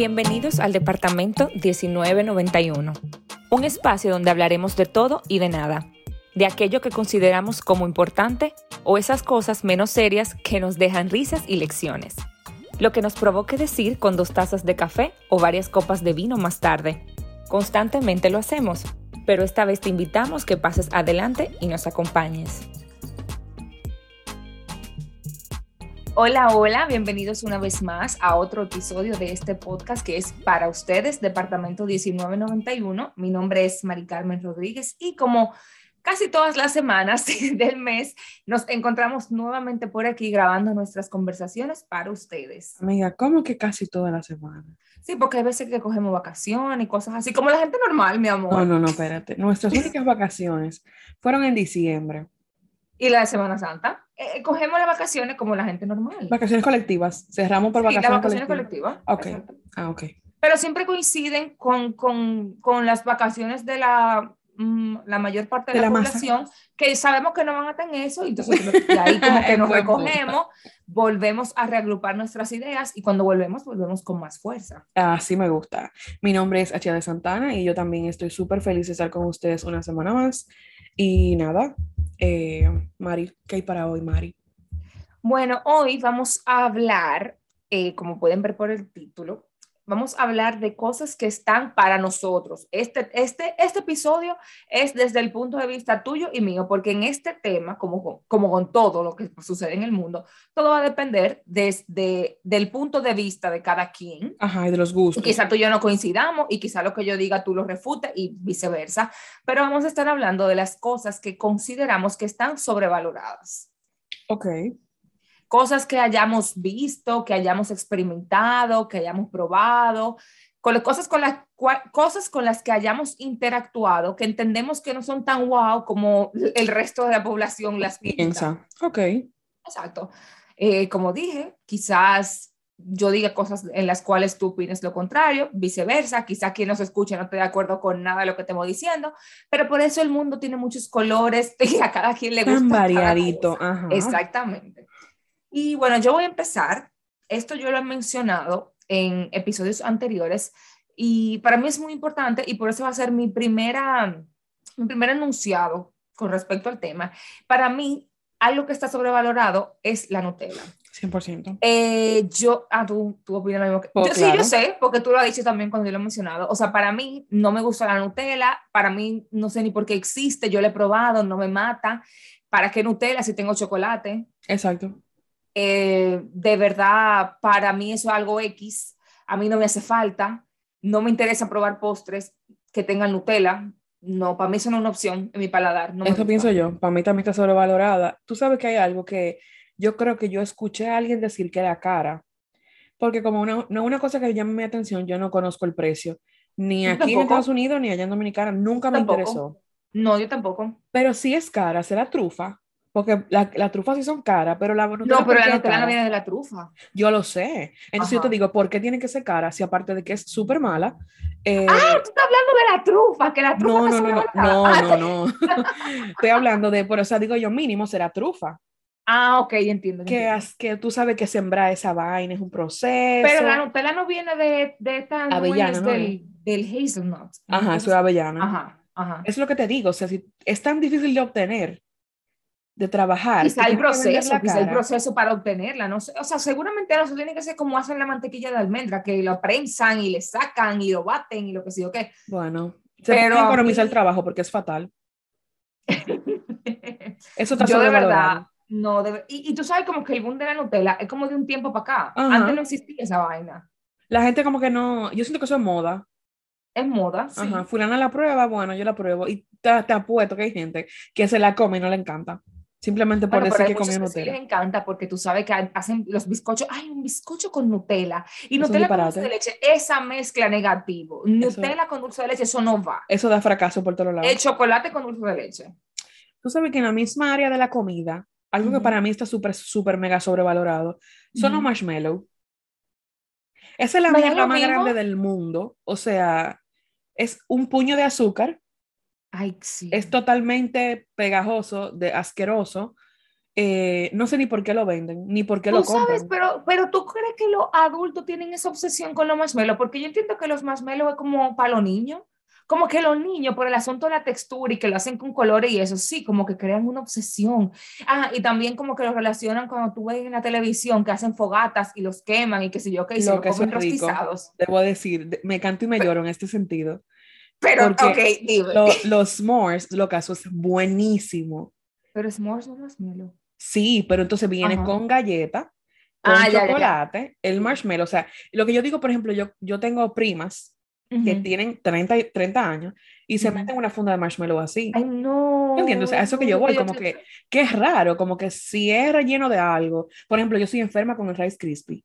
Bienvenidos al Departamento 1991, un espacio donde hablaremos de todo y de nada, de aquello que consideramos como importante o esas cosas menos serias que nos dejan risas y lecciones. Lo que nos provoque decir con dos tazas de café o varias copas de vino más tarde. Constantemente lo hacemos, pero esta vez te invitamos que pases adelante y nos acompañes. Hola, hola, bienvenidos una vez más a otro episodio de este podcast que es para ustedes, Departamento 1991. Mi nombre es Mari Carmen Rodríguez y como casi todas las semanas del mes nos encontramos nuevamente por aquí grabando nuestras conversaciones para ustedes. Amiga, ¿cómo que casi todas las semanas? Sí, porque hay veces que cogemos vacaciones y cosas así, como la gente normal, mi amor. No, no, no, espérate. Nuestras únicas vacaciones fueron en diciembre. ¿Y la de Semana Santa? Eh, eh, cogemos las vacaciones como la gente normal. Vacaciones colectivas. Cerramos por Sí, vacaciones, las vacaciones colectivas. Ok. exacto. Ah, ok. Pero siempre coinciden con, con, con las vacaciones de la, mm, la mayor parte de, De la, la población, que sabemos que no van a tener eso, y entonces de ahí como que nos recogemos, volvemos a reagrupar nuestras ideas, y cuando volvemos, volvemos con más fuerza. Así me gusta. Mi nombre es Achia de Santana y yo también estoy súper feliz de estar con ustedes una semana más. Y nada, eh, Mari, ¿qué hay para hoy, Mari? Bueno, hoy vamos a hablar, eh, como pueden ver por el título, vamos a hablar de cosas que están para nosotros. Este, este, este episodio es desde el punto de vista tuyo y mío, porque en este tema, como, con- como con todo lo que sucede en el mundo, todo va a depender desde del punto de vista de cada quien. Ajá, y de los Y gustos. quizá tú y yo no coincidamos y quizá lo que yo diga tú lo refutes y viceversa, pero vamos a estar hablando de las cosas que consideramos que están sobrevaloradas Ok. Cosas que hayamos visto, que hayamos experimentado, que hayamos probado, con las cosas con las cosas con las que hayamos interactuado, que entendemos que no son tan wow como el resto de la población las piensa. Ok. Exacto. Eh, como dije, quizás yo diga cosas en las cuales tú opines lo contrario, viceversa, quizás quien nos escuche no esté de acuerdo con nada de lo que estemos diciendo, pero por eso el mundo tiene muchos colores y a cada quien le gusta. Tan variadito. Ajá. Exactamente. Y bueno, yo voy a empezar. Esto yo lo he mencionado en episodios anteriores y para mí es muy importante y por eso va a ser mi primera, mi primer enunciado con respecto al tema. Para mí, algo que está sobrevalorado es la Nutella. 100%. Eh, yo, ah, tú, tú opinas lo mismo que Oh, yo, Sí, claro. yo sé, porque tú lo has dicho también cuando yo lo he mencionado. O sea, para mí no me gusta la Nutella, para mí no sé ni por qué existe, yo la he probado, no me mata. ¿Para qué Nutella si tengo chocolate? Exacto. Eh, de verdad, para mí eso es algo X, a mí no me hace falta, no me interesa probar postres que tengan Nutella, no, para mí eso no es una opción en mi paladar. No Eso pienso yo. Para mí también está sobrevalorada. Tú sabes que hay algo que yo creo que yo escuché a alguien decir que era cara. Porque como una- no es una cosa que llame mi atención, yo no conozco el precio. Ni aquí en. Estados Unidos, ni allá en Dominicana. Nunca me Tampoco. interesó. No, yo tampoco. Pero sí es cara, será trufa. Porque las la trufas sí son caras, pero la Nutella, No, ¿por pero la Nutella no viene de la trufa. Yo lo sé. Entonces yo te Ajá. digo, ¿por qué tiene que ser cara? Si aparte de que es súper mala. eh, Ah, tú estás hablando de la trufa, que la trufa no, no, no, no, no, no, no. Estoy hablando de, por eso digo yo, mínimo será trufa. Ah, ok, entiendo. que, entiendo. que tú sabes que sembrar esa vaina es un proceso. Pero la Nutella no viene de, de estas Avellana, nueces ¿no? del, del hazelnut. Ajá, eso es avellana. Ajá, ajá. Es lo que te digo, o sea, si es tan difícil de obtener, de trabajar. Quizá el proceso, quizá el cara. proceso para obtenerla, no sé, o sea, seguramente se tiene que ser como hacen la mantequilla de almendra, que lo prensan y le sacan y lo baten y lo que sé yo qué. Bueno, se Pero a economizar el trabajo porque es fatal. Eso está Yo de verdad, no, de y, y tú sabes como que el boom de la Nutella es como de un tiempo para acá, Ajá. antes no existía esa vaina, La gente como que no, yo siento que eso es moda. es moda, sí. Ajá, fulana la prueba, bueno, yo la pruebo. Y te, te apuesto que hay gente que se la come y no le encanta. Simplemente por Bueno, que sí Nutella. les encanta porque tú sabes que hacen los bizcochos, hay un bizcocho con Nutella y Es un Nutella con dulce de leche, esa mezcla negativo, Nutella con dulce de leche, eso no va. Eso da fracaso por todos lados. El chocolate con dulce de leche. Tú sabes que en la misma área de la comida, algo que para mí está súper, súper mega sobrevalorado, son los marshmallows. Esa es la ¿Me da mierda más grande del mundo. O sea, es un puño de azúcar, Ay, sí. es totalmente pegajoso, de asqueroso. eh, no sé ni por qué lo venden, ni por qué lo Tú compran. sabes, pero, pero tú crees que los adultos tienen esa obsesión con los marshmallows, porque yo entiendo que los marshmallows es como para los niños, como que los niños, por el asunto de la textura y que lo hacen con colores y eso, sí, como que crean una obsesión. Ah, y también como que lo relacionan cuando tú ves en la televisión que hacen fogatas y los queman y qué sé yo, que y se Lo lo que eso comen rico. Debo decir, de- me canto y me lloro en este sentido. Pero, Porque ok, dime. Lo- los s'mores, lo que hace es buenísimo. Pero s'mores no es marshmallow. Sí, pero entonces viene Ajá. con galleta, con Ah, ya, ya, ya. chocolate, el marshmallow. O sea, lo que yo digo, por ejemplo, yo, yo tengo primas que Ujú. tienen 30, y- 30 años y se Ujú. meten una funda de marshmallow así. Ay, no. ¿Me entiendes? O sea, eso que yo voy, como que, que es raro, como que si es relleno de algo. Por ejemplo, yo soy enferma con el Rice Krispie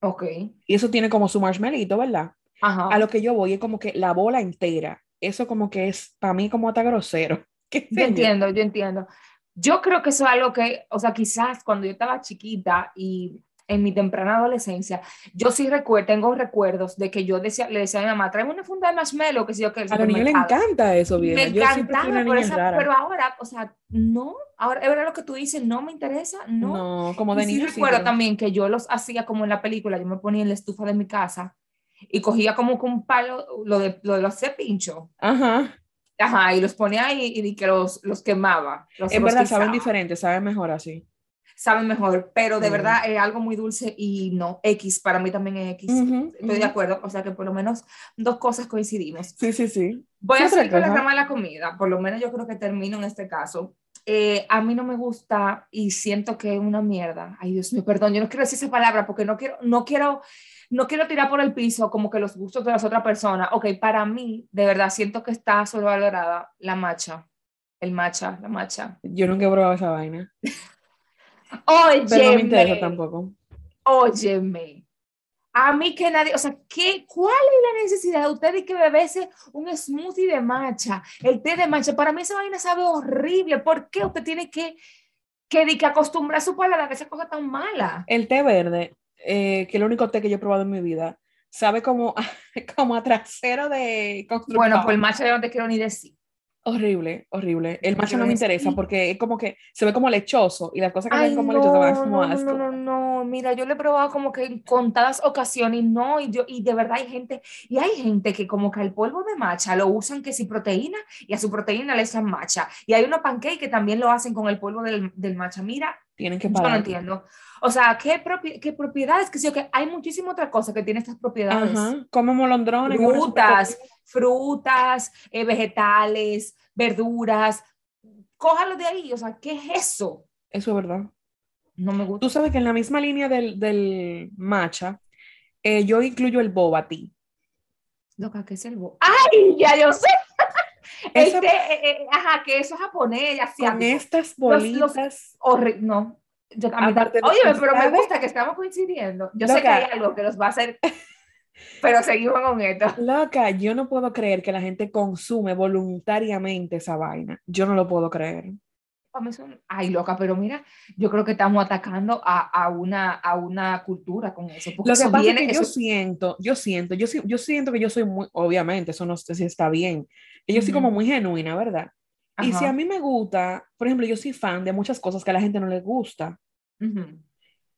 Ok. y eso tiene como su marshmallito, ¿verdad? Ajá. A lo que yo voy es como que la bola entera. Eso como que es, para mí, como hasta grosero. ¿Qué Yo entiendo, yo entiendo. Yo creo que eso es algo que, o sea, quizás cuando yo estaba chiquita y en mi temprana adolescencia, yo sí recuerdo, tengo recuerdos de que yo decía, le decía a mi mamá, tráeme una funda de marshmallow, que sé yo, que A los niños supermercado". encanta eso, Me vieja. Yo encantaba, por esa- pero ahora, o sea, no, ahora es verdad lo que tú dices, no me interesa, no. No, como de Y sí niño sí, recuerdo pero- también que yo los hacía como en la película, yo me ponía en la estufa de mi casa y cogía como con un palo, lo de, lo de los cepinchos, Ajá. ajá, y los ponía ahí y, y que los, los quemaba. Los En verdad saben rostizaba. diferente, saben mejor así. saben mejor, pero de Mm. verdad es algo muy dulce y no, X, para mí también es X. Ujú, Estoy de ujú. acuerdo, o sea que por lo menos dos cosas coincidimos. Sí, sí, sí. Voy ¿Qué a seguir con la rama de la comida, por lo menos yo creo que termino en este caso. Eh, a mí no me gusta y siento que es una mierda. Ay, Dios mío, perdón, yo no quiero decir esa palabra porque no quiero, no quiero, no quiero tirar por el piso como que los gustos de las otras personas. Ok, para mí, de verdad, siento que está sobrevalorada la matcha. El matcha, la matcha. Yo nunca he probado esa vaina. Oye, Pero no me interesa tampoco. Óyeme, a mí que nadie, o sea, ¿qué, ¿cuál es la necesidad de ustedes que beberse un smoothie de matcha, el té de matcha? Para mí esa vaina sabe horrible. ¿Por qué usted tiene que, que, que acostumbrar su paladar a esa cosa tan mala? El té verde, eh, que es el único té que yo he probado en mi vida, sabe como, como a trasero de constructor. Bueno, pues el matcha yo no te quiero ni decir. Horrible, horrible. El quiero no me interesa porque es como que se ve como lechoso y las cosas que Ay, ven como no, lechoso dan como no, asco. no, no, no, mira, yo lo he probado como que en contadas ocasiones no, y, yo, y de verdad hay gente, y hay gente que como que el polvo de matcha lo usan que si proteína y a su proteína le echan matcha. Y hay unos pancakes que también lo hacen con el polvo del, del matcha. Mira, Tienen que yo no entiendo. O sea, ¿qué, propi- qué propiedades? Que sí, que hay muchísimas otras cosas que tienen estas propiedades. Ajá, como molondrones. Frutas, frutas, eh, vegetales, verduras. Cójalo de ahí, o sea, ¿qué es eso? Eso es verdad. No me gusta. Tú sabes que en la misma línea del, del matcha, eh, yo incluyo el boba tea. Loca, ¿qué es el bo? ¡Ay! Ya yo sé. Esa- Este, eh, eh, ajá, que eso es japonés, Con asiático. estas Los- los- bolitas. Horri- no. Yo también. Oye, los pero me gusta que estamos coincidiendo. Yo sé que Loca. hay algo que nos va a hacer. Pero seguimos con esto. Loca, yo no puedo creer que la gente consume voluntariamente esa vaina. Yo no lo puedo creer. Ay, loca, pero mira, yo creo que estamos atacando a, a una, a una cultura con eso. Porque Lo que eso pasa viene, es que yo eso- siento, yo siento, yo, yo siento que yo soy muy, obviamente, eso no sé si está bien, que yo soy como muy genuina, ¿verdad? Y si Ajá. a mí me gusta, por ejemplo, yo soy fan de muchas cosas que a la gente no le gusta. Ujú.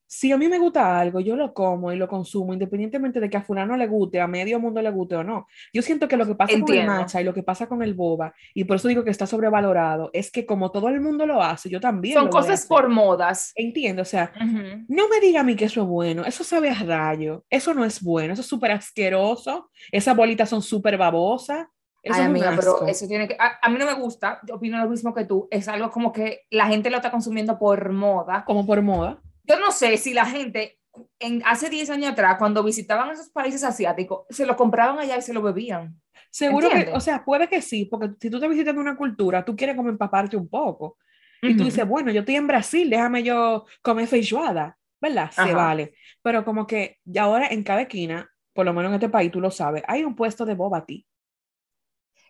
Si a mí me gusta algo, yo lo como y lo consumo, independientemente de que a fulano le guste, a medio mundo le guste o no. Yo siento que lo que pasa con el Entiendo. matcha y lo que pasa con el boba, y por eso digo que está sobrevalorado, es que como todo el mundo lo hace, yo también Son lo cosas por modas. Entiendo, o sea, Ujú. no me diga a mí que eso es bueno, eso sabe a rayo, eso no es bueno, eso es súper asqueroso, esas bolitas son súper babosas, eso Ay, es amiga, pero eso tiene que. A, a mí no me gusta, yo opino lo mismo que tú. Es algo como que la gente lo está consumiendo por moda. como por moda. Yo no sé si la gente en, hace 10 años atrás, cuando visitaban esos países asiáticos, se lo compraban allá y se lo bebían. Seguro que, ¿Entiendes? o sea, puede que sí, porque si tú estás visitando una cultura, tú quieres como empaparte un poco. Y tú dices, bueno, yo estoy en Brasil, déjame yo comer feijoada, ¿verdad? Se Ajá. vale. Pero como que ahora en cada esquina, por lo menos en este país, tú lo sabes, hay un puesto de boba tea.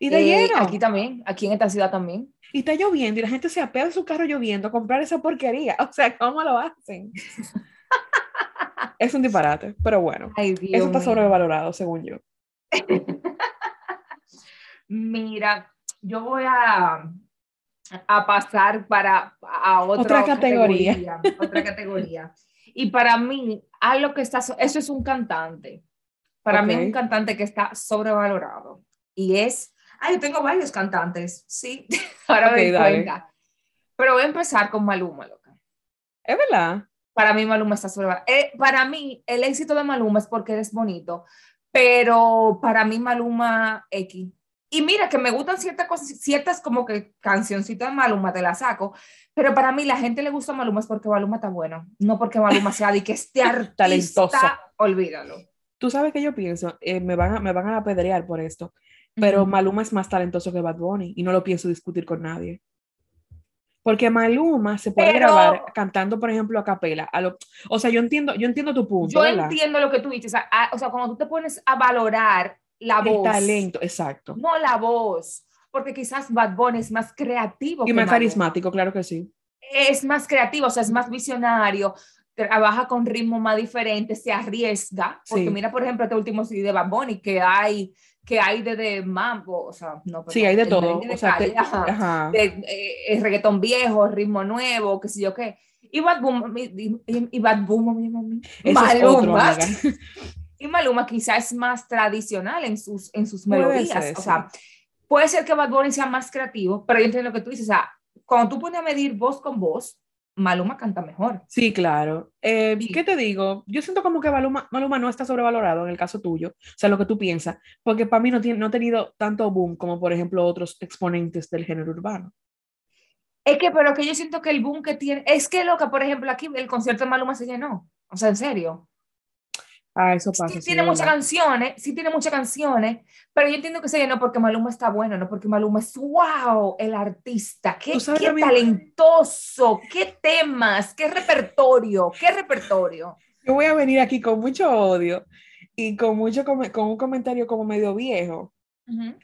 Y de Eh, lleno. Aquí también, aquí en esta ciudad también. Y está lloviendo y la gente se apea de su carro lloviendo a comprar esa porquería. O sea, ¿cómo lo hacen? es un disparate, pero bueno. Ay, Eso está sobrevalorado, según yo. Mira, yo voy a, a pasar para a otra, categoría. otra categoría. Y para mí, algo que está, eso es un cantante. Para mí mí un cantante que está sobrevalorado. Y es, ay, yo tengo varios cantantes, sí, ahora me doy cuenta. Pero voy a empezar con Maluma, loca. Es verdad. Para mí Maluma está sobrevalorado. Eh, para mí, el éxito de Maluma es porque es bonito, pero para mí Maluma X. Y mira que me gustan ciertas cosas, ciertas como que cancioncitas de Maluma, te las saco, pero para mí la gente le gusta Maluma es porque Maluma está bueno, no porque Maluma sea de que esté artista, talentoso. Olvídalo. Tú sabes que yo pienso, eh, me, van a, me van a apedrear por esto, pero Maluma es más talentoso que Bad Bunny y no lo pienso discutir con nadie. Porque Maluma se puede grabar cantando, por ejemplo, a capela. A lo, o sea, yo entiendo, yo entiendo tu punto. Yo entiendo lo que tú dices. O sea, cuando tú te pones a valorar la voz. El talento, exacto. No la voz porque quizás Bad Bunny es más creativo. Y más carismático, claro que sí. Es más creativo, o sea, es más visionario, trabaja con ritmo más diferente, se arriesga. Porque mira, por ejemplo, este último CD de Bad Bunny, que hay que hay de, mambo, o sea, no, sí, hay de todo, de, o sea, de, eh, reggaetón viejo, ritmo nuevo, qué sé yo qué. Y Bad Bunny, y, Bad Bunny, Maluma, y Maluma quizás es más tradicional en sus, en sus melodías, o sea, Puede ser que Bad Bunny sea más creativo, pero yo entiendo lo que tú dices. O sea, cuando tú pones a medir voz con voz, Maluma canta mejor. Sí, claro. Eh, ¿Qué te digo? Yo siento como que Maluma, Maluma, no está sobrevalorado en el caso tuyo, o sea, lo que tú piensas, porque para mí no, tiene, no ha tenido tanto boom como, por ejemplo, otros exponentes del género urbano. Es que, pero que yo siento que el boom que tiene, es que lo que, por ejemplo, aquí el concierto de Maluma se llenó, o sea, en serio. Ah, eso pasa. Sí, tiene muchas canciones, sí tiene muchas canciones, pero yo entiendo que se no porque Maluma está bueno, no porque Maluma es wow, el artista, qué, qué talentoso, qué temas, qué repertorio, qué repertorio. Yo voy a venir aquí con mucho odio y con, mucho con un comentario como medio viejo.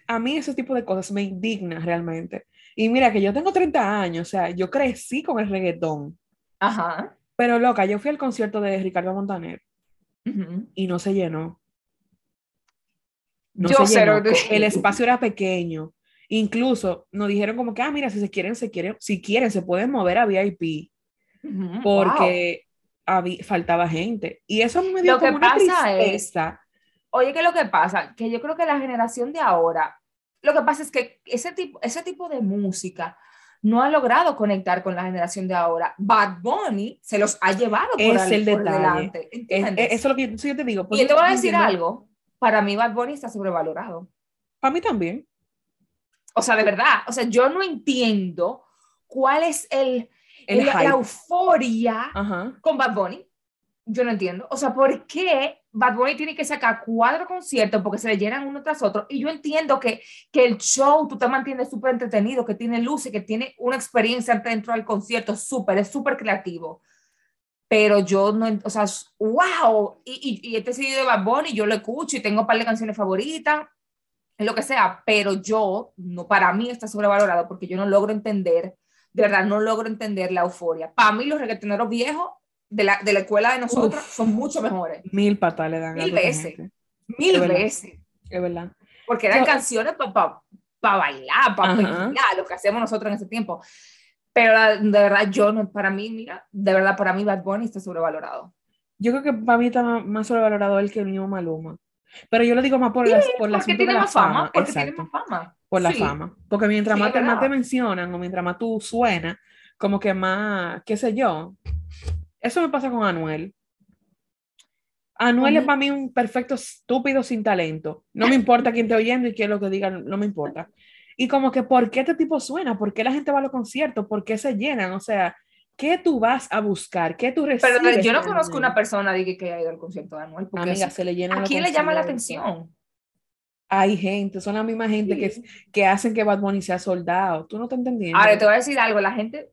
A mí ese tipo de cosas me indigna realmente. Y mira que yo tengo 30 años, o sea, yo crecí con el reggaetón. Ajá. Pero loca, yo fui al concierto de Ricardo Montaner y no se llenó. No se llenó. El espacio era pequeño. Incluso nos dijeron como que, ah, mira, si se quieren, se quieren, si quieren, se pueden mover a VIP. Porque faltaba gente. Y eso me dio como una tristeza. oye, ¿qué es lo que pasa? Que yo creo que la generación de ahora, lo que pasa es que ese tipo, ese tipo de música no ha logrado conectar con la generación de ahora. Bad Bunny se los ha llevado por, es el delante. Es, eso es lo que yo te digo. Y te voy a decir algo. Para mí Bad Bunny está sobrevalorado. Para mí también. O sea, de verdad. O sea, yo no entiendo cuál es el, la, euforia con Bad Bunny. Yo no entiendo. O sea, ¿por qué Bad Bunny tiene que sacar cuatro conciertos porque se le llenan uno tras otro. Y yo entiendo que, que el show tú te mantienes súper entretenido, que tiene luces, que tiene una experiencia dentro del concierto súper, es súper creativo. Pero yo no, o sea, wow. Y, y, y este CD de Bad Bunny yo lo escucho y tengo un par de canciones favoritas, lo que sea. Pero yo, no, para mí está sobrevalorado porque yo no logro entender, de verdad, no logro entender la euforia. Para mí los reggaetoneros viejos de la, de la escuela de nosotros son mucho mejores. Mil patas le dan. Mil veces. Mil veces. Es verdad. Porque eran canciones para pa, pa bailar, para bailar, lo que hacemos nosotros en ese tiempo. Pero de verdad, yo, no, para mí, mira, de verdad, para mí Bad Bunny está sobrevalorado. Yo creo que para mí está más sobrevalorado el que el mismo Maluma. Pero yo lo digo más por, las, por la tiene más fama. Porque tiene más fama. Por la fama. Porque mientras más, te, más te mencionan o mientras más tú suenas, como que más, qué sé yo, eso me pasa con Anuel. Anuel es para mí un perfecto estúpido sin talento. No me importa quién te oyendo y qué es lo que digan, no me importa. Y como que, ¿por qué este tipo suena? ¿Por qué la gente va a los conciertos? ¿Por qué se llenan? O sea, ¿qué tú vas a buscar? ¿Qué tú recibes? Pero yo no conozco una persona que, que haya ido al concierto de Anuel. Amiga, se le llena ¿A quién le llama la atención? Hay gente, son la misma gente que, que hacen que Bad Bunny sea soldado. Tú no te entendiendo. Ahora, te voy a decir algo. La gente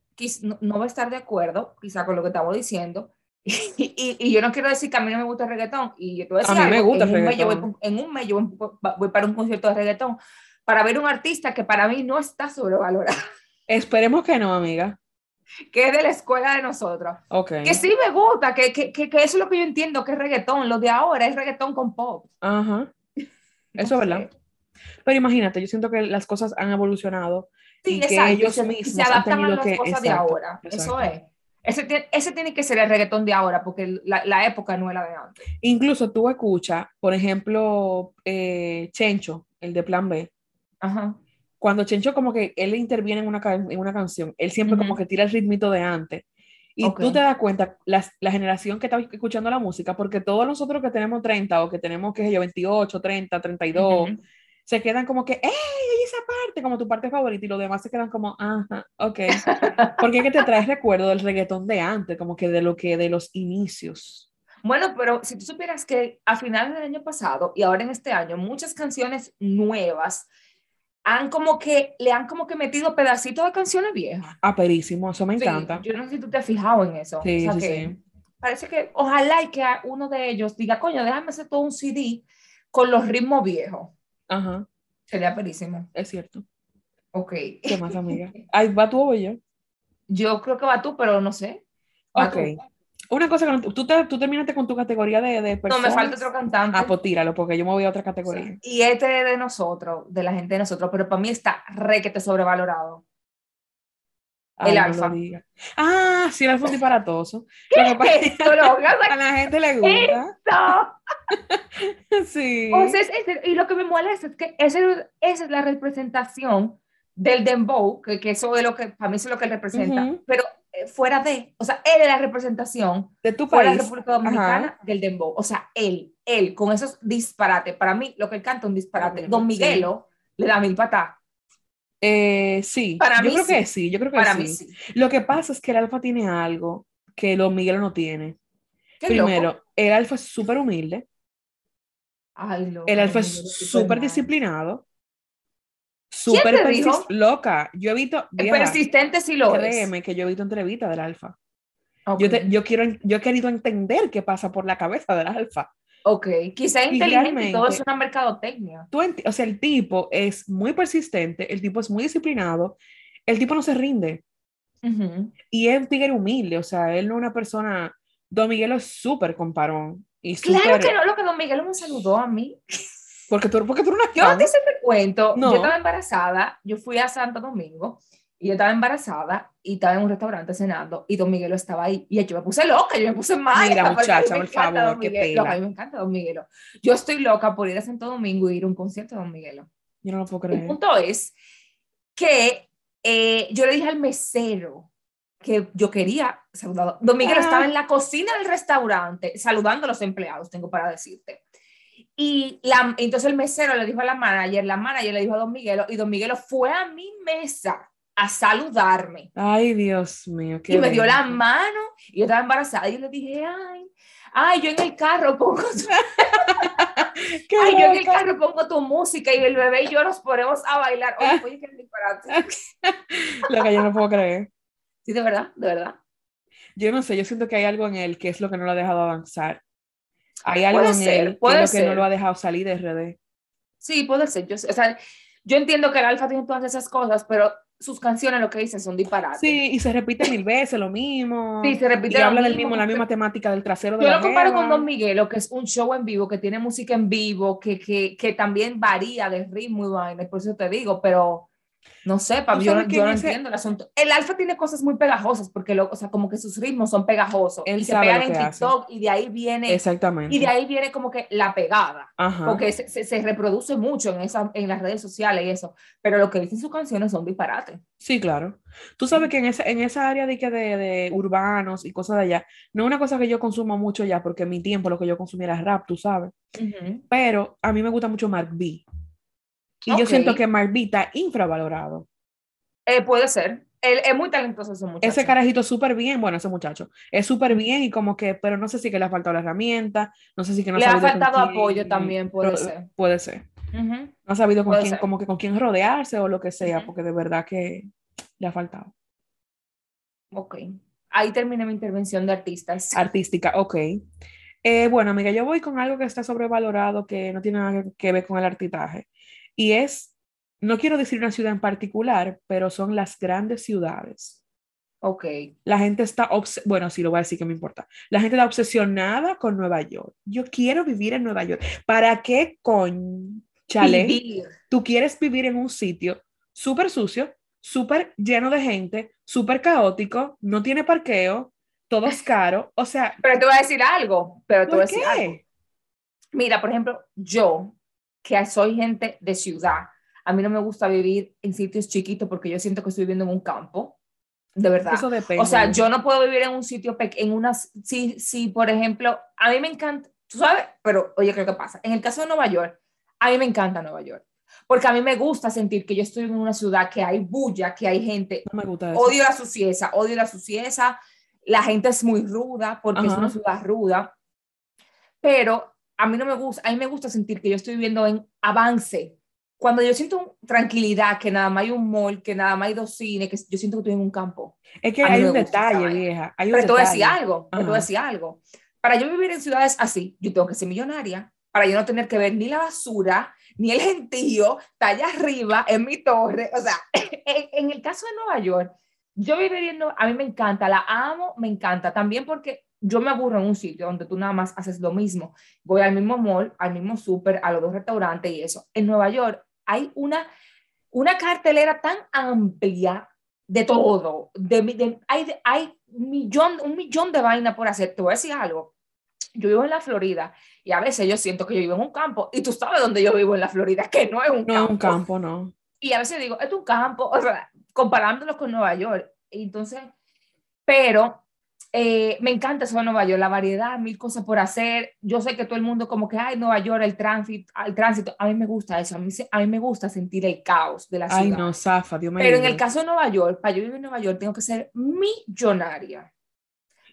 no, va a estar de acuerdo quizá con lo que estamos diciendo. Y, y, yo no quiero decir que a mí no me gusta el reggaetón. Y yo te voy a decir, mí me gusta en, un mes voy, en un mes yo voy, para un concierto de reggaetón para ver un artista que para mí no está sobrevalorado. Esperemos que no, amiga. Que es de la escuela de nosotros. Okay. Que sí me gusta, que, que, que, eso es lo que yo entiendo que es reggaetón. Lo de ahora es reggaetón con pop. Ajá. Eso es verdad. Pero imagínate, yo siento que las cosas han evolucionado y que ellos mismos se adaptan a las cosas de ahora. Eso es. Ese, ese, tiene que ser el reggaetón de ahora, porque la, la, época no es la de antes. Incluso tú escuchas, por ejemplo, eh, Chencho, el de Plan B. Ajá. Cuando Chencho como que él interviene en una, en una canción, él siempre como que tira el ritmito de antes. Y tú te das cuenta, la, la, generación que está escuchando la música, porque todos nosotros que tenemos 30 o que tenemos, qué sé yo, 28, 30, 32, se quedan como que, ¡ey! Esa parte, como tu parte favorita, y los demás se quedan como, ajá, ok. Porque es que te traes recuerdo del reggaetón de antes, como que de lo que, de los inicios. Bueno, pero si tú supieras que a finales del año pasado y ahora en este año, muchas canciones nuevas han como que, le han como que metido pedacitos de canciones viejas. Ah, perísimo, eso me encanta. Yo no sé si tú te has fijado en eso. Sí, sí, sí. Parece que, ojalá y que uno de ellos diga, coño, déjame hacer todo un CD con los ritmos viejos. Ajá. Sería perísimo. Es cierto. Ok. ¿Qué más, amiga? Ay, ¿Va tú o yo? Yo creo que va tú, pero no sé. ok. Una cosa que tú, te, tú terminaste con tu categoría de, de personas. No, me falta otro cantante. Ah, pues tíralo, porque yo me voy a otra categoría. Y este es de nosotros, de la gente de nosotros, pero para mí está re que te sobrevalorado. El alfa. ah, sí, el alfa es disparatoso. ¿Qué es esto, a la gente le gusta. sí. O sea, y lo que me molesta es que esa, esa es la representación del dembow, que, que, eso es lo que, para mí eso es lo que él representa, pero eh, fuera de, o sea, él es la representación de tu país, la República Dominicana del dembow, o sea, él, él, con esos disparates, para mí lo que él canta es un disparate, Don Miguelo le da mil patas. Eh, sí, para yo creo que sí, yo creo que para Mí sí. Lo que pasa es que el Alfa tiene algo que Don Miguelo no tiene. Primero, el Alfa es súper humilde. Ay, el Alfa es súper disciplinado. Súper loca. Yo he visto. persistente sí lo créeme que yo he visto entrevistas del alfa. Yo, yo, quiero, yo he querido entender qué pasa por la cabeza del alfa. Ok, quizá inteligente todo es una mercadotecnia. Tú o sea, el tipo es muy persistente, el tipo es muy disciplinado, el tipo no se rinde. Y es un tigre humilde, o sea, él no es una persona. Don Miguel es súper comparón. Y claro que no, lo que Don Miguel me saludó a mí. Porque tú, porque tú una Yo te cuento, yo estaba embarazada, yo fui a Santo Domingo y yo estaba embarazada y estaba en un restaurante cenando y Don Miguelo estaba ahí y yo me puse loca, yo me puse mal. Mira muchacha, por favor, qué pena. A mí me encanta Don Miguelo. Yo estoy loca por ir a Santo Domingo y ir a un concierto de Don Miguelo. Yo no lo puedo creer. El punto es que eh, yo le dije al mesero que yo quería saludar. Don Miguelo estaba ah. en la cocina del restaurante saludando a los empleados, tengo para decirte. Y la, entonces el mesero le dijo a la manager, la manager le dijo a Don Miguelo, y Don Miguelo fue a mi mesa a saludarme. Ay, Dios mío. Qué y me dio la mano, y yo estaba embarazada, y yo le dije, ay, ay, yo en el carro pongo tu... ay, yo en el carro pongo tu música, y el bebé y yo nos ponemos a bailar. Oye, oye, qué disparate. Lo que yo no puedo creer. Sí, de verdad, de verdad. Yo no sé, yo siento que hay algo en él que es lo que no lo ha dejado avanzar. Hay algo en él que, que no lo ha dejado salir de RD. Sí, puede ser. Yo, o sea, yo entiendo que el Alfa tiene todas esas cosas, pero sus canciones lo que dicen son disparates. Sí, y se repite mil veces lo mismo. Sí, se repite. Y habla del mismo, la misma temática del trasero de Yo lo comparo con Don Miguelo, que es un show en vivo, que tiene música en vivo, que, que, que también varía de ritmo y vaina, por eso te digo, pero no sé, yo, no, entiendo el asunto. El alfa tiene cosas muy pegajosas, porque lo, o sea, como que sus ritmos son pegajosos. Él y se pegan en TikTok y de ahí viene. Exactamente. Y de ahí viene como que la pegada. Porque se, se, reproduce mucho en, esa, en las redes sociales y eso. Pero lo que dicen sus canciones son disparates. Sí, claro. Tú sabes que en esa, en esa área de, de, de urbanos y cosas de allá, no es una cosa que yo consumo mucho ya, porque en mi tiempo lo que yo consumía era rap, tú sabes. Pero a mí me gusta mucho Mark B. Y yo siento que Marvita está infravalorado. Eh, puede ser. Él es muy talentoso ese muchacho. Ese carajito súper bien, bueno, ese muchacho, es súper bien y como que, pero no sé si que le ha faltado la herramienta, no sé si que no Le ha faltado apoyo también, puede ser. Puede ser. No ha sabido con quién, como que con quién rodearse o lo que sea, porque de verdad que le ha faltado. Ok. Ahí termina mi intervención de artistas. Artística, ok. Eh, bueno, amiga, yo voy con algo que está sobrevalorado, que no tiene nada que ver con el artitaje. Y es, no quiero decir una ciudad en particular, pero son las grandes ciudades. Ok. La gente está, bueno, sí lo voy a decir que me importa. La gente está obsesionada con Nueva York. Yo quiero vivir en Nueva York. ¿Para qué con chale? Tú quieres vivir en un sitio súper sucio, súper lleno de gente, súper caótico, no tiene parqueo, todo es caro, o sea... Pero te voy a decir algo, pero te voy a decir algo. Mira, por ejemplo, yo, que soy gente de ciudad, a mí no me gusta vivir en sitios chiquitos porque yo siento que estoy viviendo en un campo, de verdad. Eso depende. O sea, yo no puedo vivir en un sitio, en una, si, si, por ejemplo, a mí me encanta, tú sabes, pero oye, ¿qué pasa? En el caso de Nueva York, a mí me encanta Nueva York. Porque a mí me gusta sentir que yo estoy en una ciudad que hay bulla, que hay gente. No me gusta eso. Odio la suciedad, odio la suciedad. La gente es muy ruda porque es una ciudad ruda. Pero a mí no me gusta, a mí me gusta sentir que yo estoy viviendo en avance. Cuando yo siento tranquilidad, que nada más hay un mall, que nada más hay dos cines, que yo siento que estoy en un campo. Es que hay un detalle, vieja. Hay un pero a decir algo, a decir algo. Para yo vivir en ciudades así, yo tengo que ser millonaria, para yo no tener que ver ni la basura, ni el gentío, está allá arriba en mi torre. O sea, en, el caso de Nueva York, yo en, a mí me encanta, la amo, me encanta, también porque yo me aburro en un sitio donde tú nada más haces lo mismo. Voy al mismo mall, al mismo súper, a los dos restaurantes y eso. En Nueva York hay una, una cartelera tan amplia de todo. De, hay hay millón, un millón de vainas por hacer. Te voy a decir algo. Yo vivo en la Florida y a veces yo siento que yo vivo en un campo y tú sabes dónde yo vivo en la Florida, que no es un campo. No es un campo, no. Y a veces digo, es un campo, o sea, comparándolo con Nueva York. Entonces, pero eh, me encanta eso de Nueva York, la variedad, mil cosas por hacer. Yo sé que todo el mundo como que, ay, Nueva York, el tránsito, el tránsito. A mí me gusta eso, a mí, a mí me gusta sentir el caos de la ciudad. Ay, no, zafa, Dios mío. Pero en el caso de Nueva York, para yo vivir en Nueva York, tengo que ser millonaria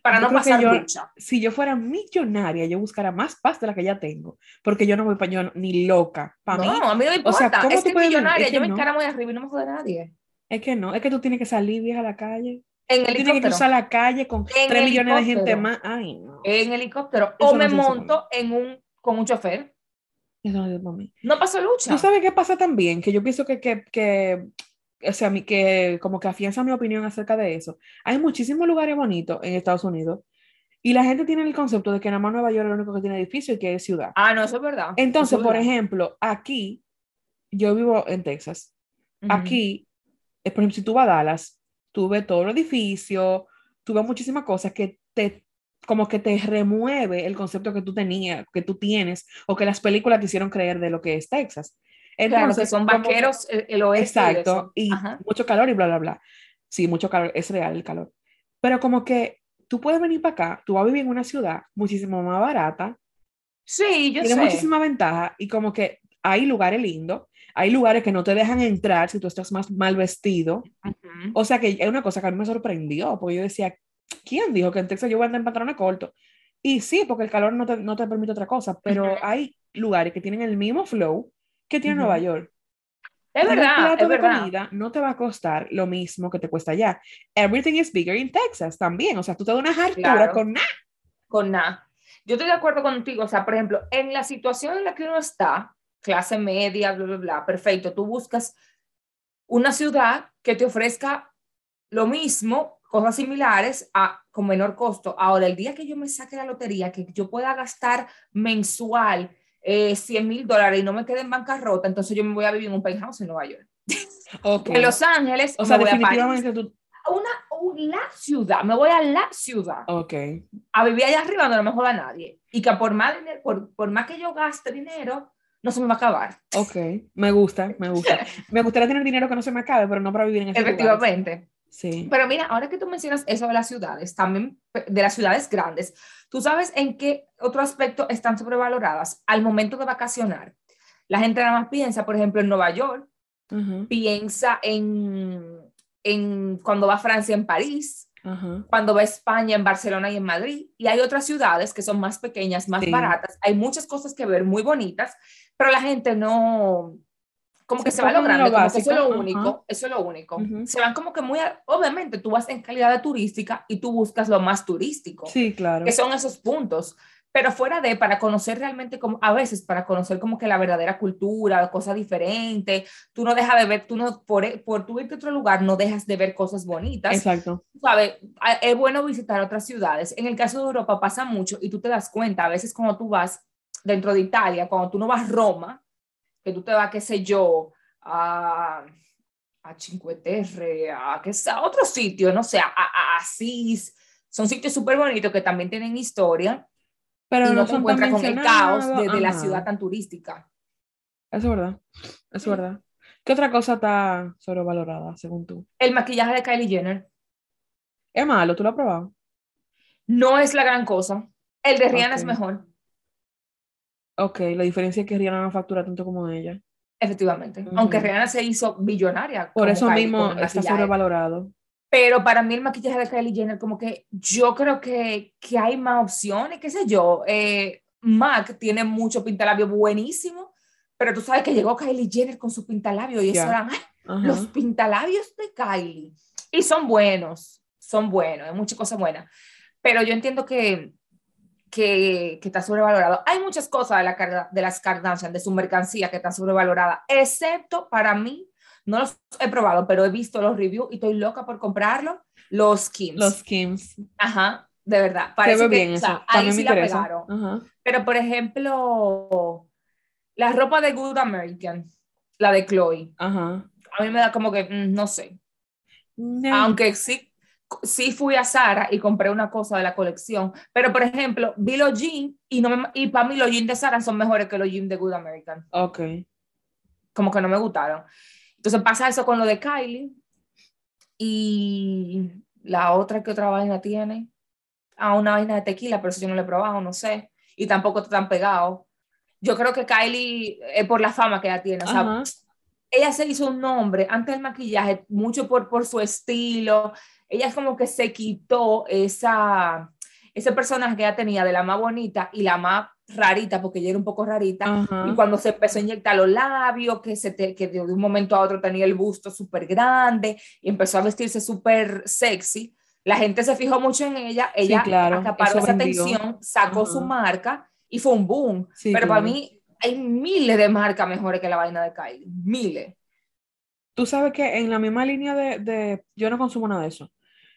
para no pasar yo, Si yo fuera millonaria, yo buscara más paz de la que ya tengo, porque yo no voy yo ni loca. Para no, mí, a mí no me importa. O sea, ¿cómo es que millonaria, yo me encara muy arriba y no me jode nadie. Es que no, es que tú tienes que salir vieja a la calle. En helicóptero. Tienes que cruzar la calle con tres 3 millones de gente más. Ay, no. En helicóptero. o me monto en un, con un chofer. Eso no es. No pasa lucha. ¿Tú sabes qué pasa también? Que yo pienso que, que, que o sea, que como que afianza mi opinión acerca de eso. Hay muchísimos lugares bonitos en Estados Unidos y la gente tiene el concepto de que nada más Nueva York es lo único que tiene edificio y que es ciudad. Ah, no, eso es verdad. Entonces, por ejemplo, aquí, yo vivo en Texas. Aquí, eh, por ejemplo, si tú vas a Dallas, tú ves todo el edificio, tú ves muchísimas cosas que te como que te remueve el concepto que tú tenías, que tú tienes, o que las películas te hicieron creer de lo que es Texas. Entonces, que son vaqueros el, oeste. Exacto, y, mucho calor y bla, bla, bla. Sí, mucho calor, es real el calor. Pero como que tú puedes venir para acá, tú vas a vivir en una ciudad muchísimo más barata. Sí, yo tiene muchísima ventaja y como que hay lugares lindos, hay lugares que no te dejan entrar si tú estás más mal vestido. O sea que es una cosa que a mí me sorprendió, porque yo decía, ¿quién dijo que en Texas yo voy a andar en pantalones cortos? Y sí, porque el calor no te, no te permite otra cosa, pero hay lugares que tienen el mismo flow que tiene Nueva York. Es verdad. Un plato de comida no te va a costar lo mismo que te cuesta allá. Everything is bigger in Texas también. O sea, tú te das una hartura con nada. Con nada. Yo estoy de acuerdo contigo. O sea, por ejemplo, en la situación en la que uno está, clase media, bla, bla, bla, perfecto. Tú buscas una ciudad que te ofrezca lo mismo, cosas similares, a, con menor costo. Ahora, el día que yo me saque la lotería, que yo pueda gastar mensual eh, 100 mil dólares y no me quede en bancarrota, entonces yo me voy a vivir en un penthouse en Nueva York. En Los Ángeles, o sea, definitivamente tú... Una, una, ciudad, me voy a la ciudad. Ok. A vivir allá arriba donde no me joda nadie. Y que por más, por, por más que yo gaste dinero, no se me va a acabar. Ok, me gusta, me gusta. me gustaría tener dinero que no se me acabe, pero no para vivir en ese Efectivamente. Sí. Pero mira, ahora que tú mencionas eso de las ciudades, también de las ciudades grandes, ¿tú sabes en qué otro aspecto están sobrevaloradas? Al momento de vacacionar. La gente nada más piensa, por ejemplo, en Nueva York, piensa en, en cuando va a Francia, en París, cuando va a España, en Barcelona y en Madrid. Y hay otras ciudades que son más pequeñas, más baratas. Hay muchas cosas que ver muy bonitas, pero la gente no, como que se, va logrando, como que eso es lo único, eso es lo único. Se van como que muy, obviamente tú vas en calidad de turística y tú buscas lo más turístico. Sí, claro. Que son esos puntos. Pero fuera de, para conocer realmente, como, a veces para conocer como que la verdadera cultura, cosas diferentes, tú no dejas de ver, tú no, por, por tú irte a otro lugar, no dejas de ver cosas bonitas. Exacto. ¿Sabes? Es bueno visitar otras ciudades. En el caso de Europa pasa mucho y tú te das cuenta, a veces cuando tú vas dentro de Italia, cuando tú no vas a Roma, que tú te vas, qué sé yo, a, a Cinque Terre, a, que sea, otro sitio, no sé, a, a Asís. Son sitios súper bonitos que también tienen historia. Pero no, se encuentra con el caos de, la ciudad tan turística. Es verdad, es verdad. ¿Qué otra cosa está sobrevalorada, según tú? El maquillaje de Kylie Jenner. Es malo, ¿tú lo has probado? No es la gran cosa. El de Rihanna es mejor. Ok, la diferencia es que Rihanna no factura tanto como ella. Efectivamente. Aunque Rihanna se hizo billonaria. Por eso mismo está sobrevalorado. Pero para mí el maquillaje de Kylie Jenner, como que yo creo que, que hay más opciones, qué sé yo. Eh, MAC tiene mucho pintalabio buenísimo, pero tú sabes que llegó Kylie Jenner con su pintalabio y eso eran los pintalabios de Kylie. Y son buenos, son buenos, hay muchas cosas buenas. Pero yo entiendo que, que, que, está sobrevalorado. Hay muchas cosas de, la, de las Kardashian, de su mercancía, que están sobrevaloradas, excepto para mí, no los he probado, pero he visto los reviews y estoy loca por comprarlo, los Kims. Los Kims. Ajá, de verdad. Parece que, bien ahí sí la pegaron. Pero, por ejemplo, la ropa de Good American, la de Chloe, Ajá. a mí me da como que, mm, no sé. Aunque sí, sí fui a Sara y compré una cosa de la colección, pero por ejemplo, vi los jeans y, no y para mí los jeans de Sara son mejores que los jeans de Good American. Ok. Como que no me gustaron. Entonces pasa eso con lo de Kylie y la otra que otra vaina tiene, a ah, una vaina de tequila, pero eso yo no lo he probado, no sé, y tampoco está tan pegado. Yo creo que Kylie es por la fama que ella tiene, o sea, ella se hizo un nombre antes del maquillaje, mucho por, por su estilo, ella es como que se quitó esa, ese personaje que ella tenía de la más bonita y la más rarita, porque ella era un poco rarita, y cuando se empezó a inyectar los labios, que, se que de un momento a otro tenía el busto súper grande y empezó a vestirse súper sexy, la gente se fijó mucho en ella, ella acaparó esa atención, sacó su marca y fue un boom. Pero para mí hay miles de marcas mejores que la vaina de Kylie, miles. Tú sabes que en la misma línea de, de yo no consumo nada de eso,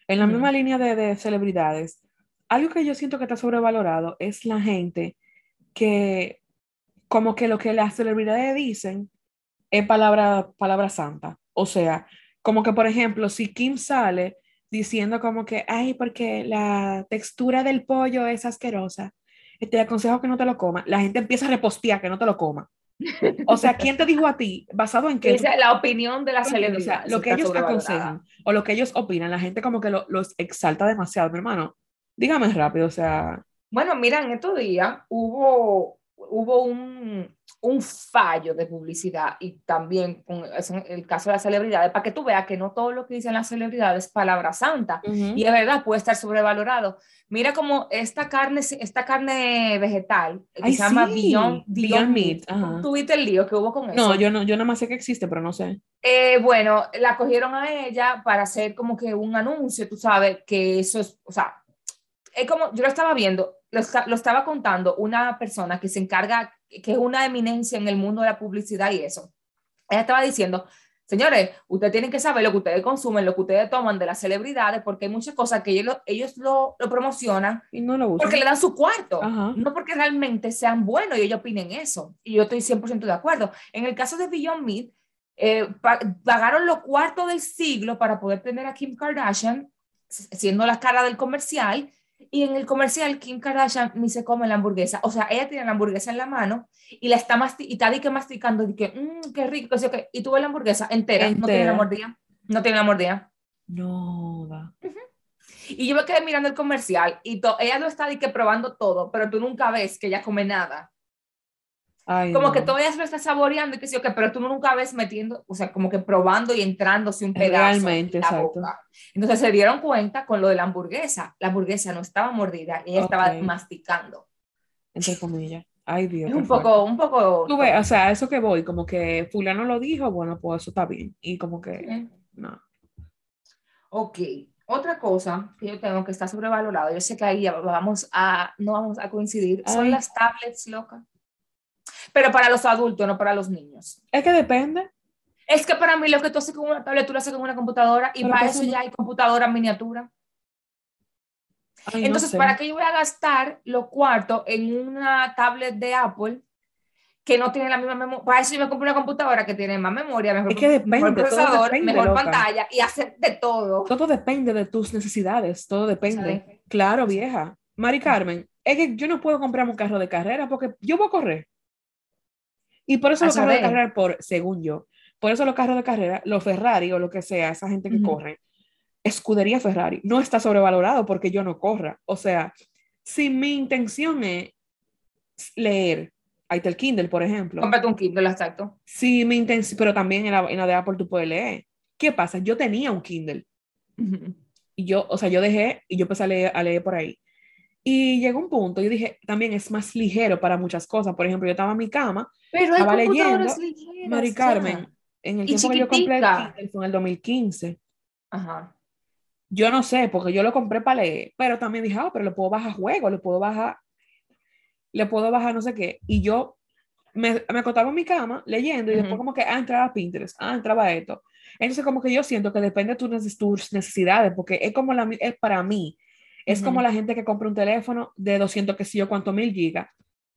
en la misma línea de, de, celebridades, algo que yo siento que está sobrevalorado es la gente que como que lo que las celebridades dicen es palabra, palabra santa. O sea, como que por ejemplo, si Kim sale diciendo como que, ay, porque la textura del pollo es asquerosa, te aconsejo que no te lo comas, la gente empieza a repostear que no te lo coma. O sea, ¿quién te dijo a ti? ¿Basado en qué? Esa es la opinión de la celebridad. O sea, lo que ellos aconsejan o lo que ellos opinan, la gente como que lo, los exalta demasiado, mi hermano. Dígame rápido, o sea. Bueno, mira, en estos días hubo, hubo un, un fallo de publicidad y también con el caso de las celebridades, para que tú veas que no todo lo que dicen las celebridades es palabra santa y es verdad, puede estar sobrevalorado. Mira como esta carne, esta carne vegetal que se llama Beyond, Meat. ¿Tuviste el lío que hubo con eso? No, yo no, yo nada más sé que existe, pero no sé. Eh, bueno, la cogieron a ella para hacer como que un anuncio, tú sabes, que eso es, o sea, es como, yo lo estaba viendo, lo, lo estaba contando una persona que se encarga que es una eminencia en el mundo de la publicidad y eso. Ella estaba diciendo, señores, ustedes tienen que saber lo que ustedes consumen, lo que ustedes toman de las celebridades, porque hay muchas cosas que ellos lo, ellos lo, promocionan y no lo porque le dan su cuarto, no porque realmente sean buenos y ellos opinen eso. Y yo estoy 100% de acuerdo. En el caso de Beyond Meat, eh, pagaron los cuartos del siglo para poder tener a Kim Kardashian siendo la cara del comercial y en el comercial, Kim Kardashian ni se come la hamburguesa. O sea, ella tiene la hamburguesa en la mano y la está, y está que masticando y que, mmm, qué rico, y tú ves la hamburguesa entera, no tiene la mordida. No tiene la mordida. No, da. Y yo me quedé mirando el comercial y ella lo está que probando todo, pero tú nunca ves que ella come nada como que todavía se lo está saboreando y que sí, okay, pero tú nunca ves metiendo, o sea, como que probando y entrándose un pedazo Realmente, exacto. Entonces se dieron cuenta con lo de la hamburguesa. La hamburguesa no estaba mordida, ella estaba masticando. Entre comillas. Ay, Dios. Es un poco, un poco. Tú ves, o sea, eso que voy, como que fulano lo dijo, bueno, pues eso está bien. Y como que, no. Ok. Otra cosa que yo tengo que está sobrevalorado, yo sé que ahí vamos a, no vamos a coincidir, son las tablets locas. Pero para los adultos, no para los niños. Es que depende. Es que para mí lo que tú haces con una tablet, tú lo haces con una computadora y para eso ya hay computadora miniatura. Entonces, ¿para qué yo voy a gastar los cuartos en una tablet de Apple que no tiene la misma memoria. Para eso yo me compré una computadora que tiene más memoria, mejor, Es que depende, mejor procesador, depende, mejor loca. pantalla y hace de todo. Todo depende de tus necesidades, todo depende. Claro, vieja. Mari Carmen, es que yo no puedo comprarme un carro de carrera porque yo voy a correr. Y por eso A los carros de saber. carrera, por, según yo, por eso los carros de carrera, los Ferrari o lo que sea, esa gente que Ujú. corre, escudería Ferrari, no está sobrevalorado porque yo no corra. O sea, si mi intención es leer, ahí está el Kindle, por ejemplo. Cómprate un Kindle, exacto. Si mi intención, pero también en la, en la de Apple tú puedes leer. ¿Qué pasa? Yo tenía un Kindle Ujú. y yo, o sea, yo dejé y yo empecé a leer, a leer por ahí. Y llegó un punto, yo dije, también es más ligero para muchas cosas. Por ejemplo, yo estaba en mi cama, Pero Estaba leyendo, ligeras, Mari. Carmen, en el tiempo que yo compré el. Kindle fue en el 2015. Ajá. Yo no sé, porque yo lo compré para leer, pero también dije, ah, pero le puedo bajar juego, le puedo bajar, le puedo bajar no sé qué. Y yo me, me acostaba en mi cama leyendo y después Ujú. como que, ah, entraba Pinterest, ah, entraba esto. Entonces como que yo siento que depende de tus, tus necesidades, porque es como la, es para mí, es como la gente que compra un teléfono de 200, que sé yo, cuánto mil gigas.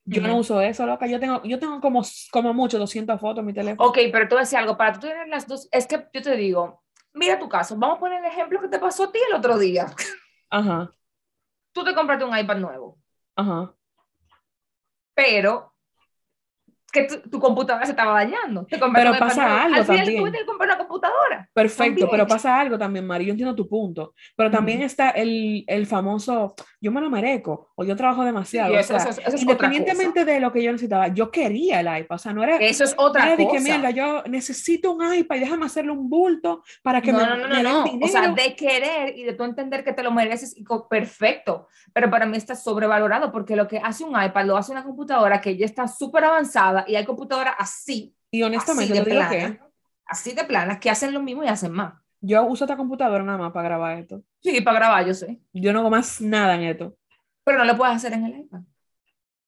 Yo no Ujú. uso eso, loca. Yo tengo, yo tengo como, como mucho 200 fotos en mi teléfono. Ok, pero tú decías algo, para tú tener las dos, es que yo te digo, mira tu caso, vamos a poner el ejemplo que te pasó a ti el otro día. Ajá, Tú te compraste un iPad nuevo, ajá. pero que tu, tu computadora se estaba dañando. Te Pero pasa algo Al final también. tuviste que comprar una computadora. Perfecto, pero pasa algo también, Mari. Yo entiendo tu punto. Pero también está el, el famoso, yo me lo merezco, o yo trabajo demasiado. Sí, o eso- sea, eso- eso es independientemente de lo que yo necesitaba, yo quería el iPad. O sea, no era, Eso es otra era de cosa. que mierda, yo necesito un iPad y déjame hacerle un bulto para que no, me, no, no, me no, den no. O sea, de querer y de tú entender que te lo mereces y perfecto. Pero para mí está sobrevalorado porque lo que hace un iPad lo hace una computadora que ya está súper avanzada y hay computadoras así, Y honestamente, así que de planas que hacen lo mismo y hacen más. yo uso esta computadora nada más para grabar esto. Sí, para grabar, yo sé. Yo no hago más nada en esto. Pero no lo puedes hacer en el iPad.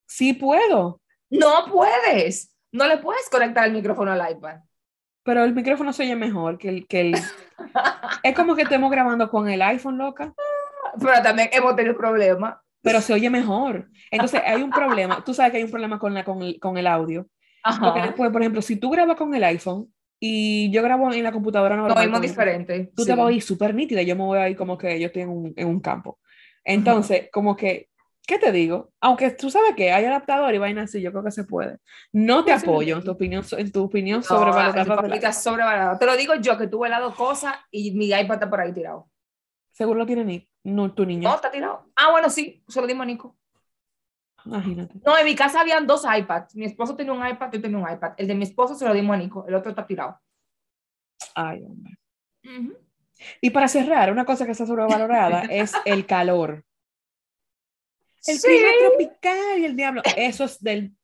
Sí puedo, No puedes. No le puedes conectar el micrófono al iPad. pero el micrófono se oye mejor que el... Que el... es como que estemos grabando con el iPhone, loca. Pero también hemos tenido problemas. Pero se oye mejor. Entonces hay un problema, tú sabes que hay un problema con, la, con, el, con el audio. Porque Ajá. después, por ejemplo, si tú grabas con el iPhone y yo grabo en la computadora normal, oímos con- diferente. tú sí. te vas a oír súper nítida, yo me voy a oír como que yo estoy en un, en un campo. Entonces, como que, ¿qué te digo? Aunque tú sabes que hay adaptador y vaina así, yo creo que se puede. No te Sí, apoyo sí. en tu opinión, en tu opinión No, sobre es. Te lo digo yo, que tuve dos cosas y mi iPad está por ahí tirado. Seguro lo tiene ni, no, tu niña. No, está tirado. Ah, bueno, sí, se lo dimos a Nico. Imagínate. No, en mi casa habían dos iPads. Mi esposo tenía un iPad, yo tenía un iPad. El de mi esposo se lo dimos a Nico, el otro está tirado. Ay, hombre. Y para cerrar, una cosa que está sobrevalorada es el calor. El Sí. clima tropical y el diablo, eso es del,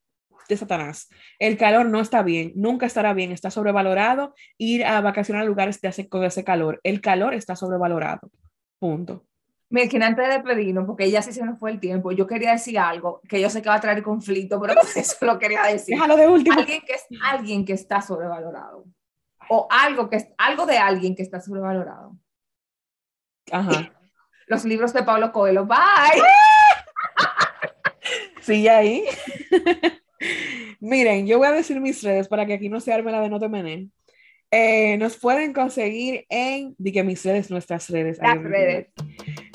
de Satanás. El calor no está bien, nunca estará bien, está sobrevalorado. Ir a vacacionar a lugares de hace, con ese calor, el calor está sobrevalorado. Punto. Que antes de despedirnos, porque ya sí se nos fue el tiempo, yo quería decir algo que yo sé que va a traer conflicto, pero por eso lo quería decir. Déjalo de último. Alguien que, es, alguien que está sobrevalorado. O algo, que algo de alguien que está sobrevalorado. Ajá. Los libros de Pablo Coelho. Bye. Sí, ahí. Miren, yo voy a decir mis redes para que aquí no se arme la de no te menen. Eh, nos pueden conseguir en, di que mis redes, nuestras redes. Las redes.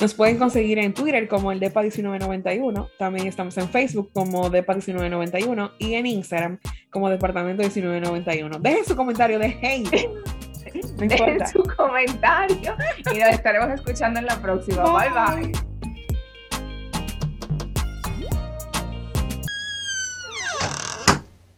Nos pueden conseguir en Twitter como el DEPA1991. También estamos en Facebook como DEPA1991 y en Instagram como Departamento 1991. Dejen su comentario de hate. No importa. Dejen su comentario y nos estaremos escuchando en la próxima. Bye bye.